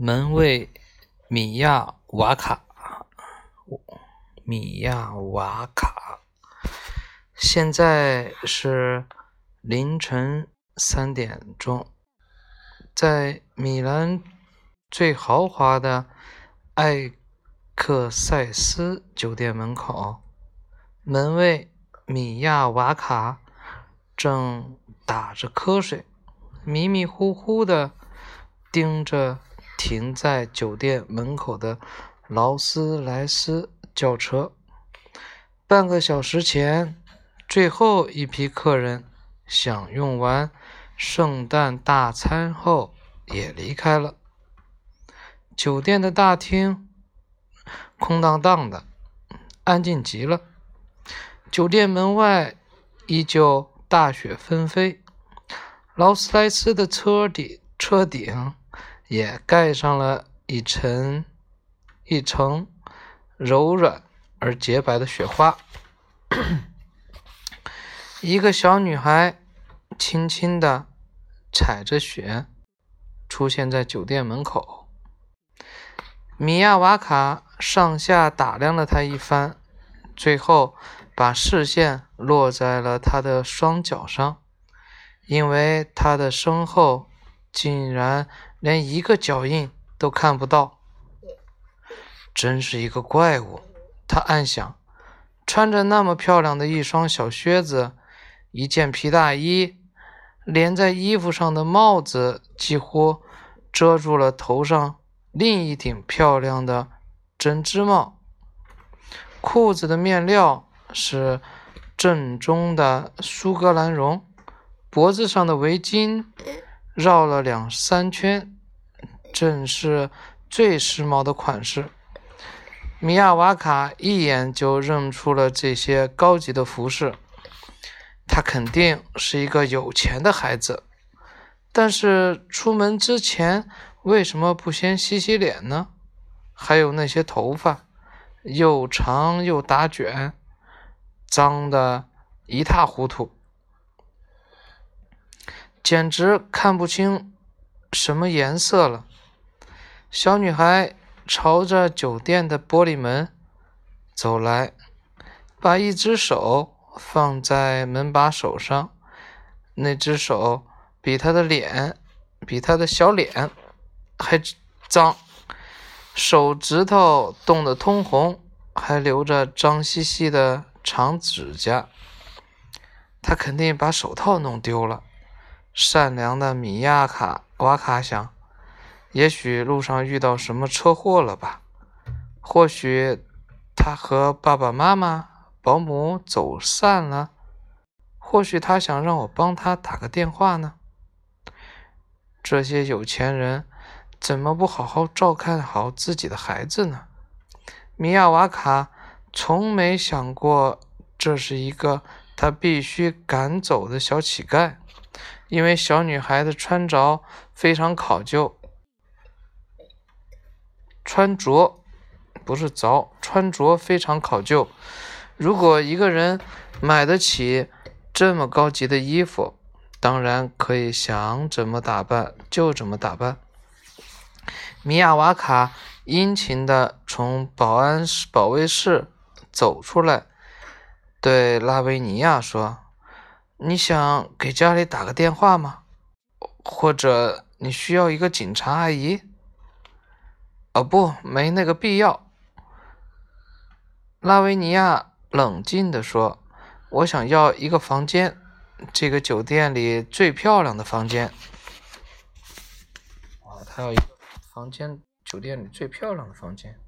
门卫米亚瓦卡，米亚瓦卡，现在是凌晨三点钟，在米兰最豪华的艾克塞斯酒店门口，门卫米亚瓦卡正打着瞌睡，迷迷糊糊的盯着。停在酒店门口的劳斯莱斯轿车。半个小时前，最后一批客人享用完圣诞大餐后也离开了。酒店的大厅空荡荡的，安静极了。酒店门外依旧大雪纷飞，劳斯莱斯的车底车顶。也盖上了一层一层柔软而洁白的雪花。一个小女孩轻轻地踩着雪，出现在酒店门口。米亚瓦卡上下打量了她一番，最后把视线落在了她的双脚上，因为她的身后竟然。连一个脚印都看不到，真是一个怪物。他暗想，穿着那么漂亮的一双小靴子，一件皮大衣，连在衣服上的帽子几乎遮住了头上另一顶漂亮的针织帽。裤子的面料是正宗的苏格兰绒，脖子上的围巾。绕了两三圈，正是最时髦的款式。米亚瓦卡一眼就认出了这些高级的服饰，他肯定是一个有钱的孩子。但是出门之前为什么不先洗洗脸呢？还有那些头发，又长又打卷，脏得一塌糊涂。简直看不清什么颜色了。小女孩朝着酒店的玻璃门走来，把一只手放在门把手上，那只手比她的脸，比她的小脸还脏，手指头冻得通红，还留着脏兮兮的长指甲。她肯定把手套弄丢了。善良的米亚卡瓦卡想，也许路上遇到什么车祸了吧？或许他和爸爸妈妈、保姆走散了？或许他想让我帮他打个电话呢？这些有钱人怎么不好好照看好自己的孩子呢？米亚瓦卡从没想过，这是一个他必须赶走的小乞丐。因为小女孩的穿着非常考究，穿着不是着，穿着非常考究。如果一个人买得起这么高级的衣服，当然可以想怎么打扮就怎么打扮。米亚瓦卡殷勤地从保安室保卫室走出来，对拉维尼亚说。你想给家里打个电话吗？或者你需要一个警察阿姨？哦，不，没那个必要。拉维尼亚冷静地说：“我想要一个房间，这个酒店里最漂亮的房间。”啊，他要一个房间，酒店里最漂亮的房间。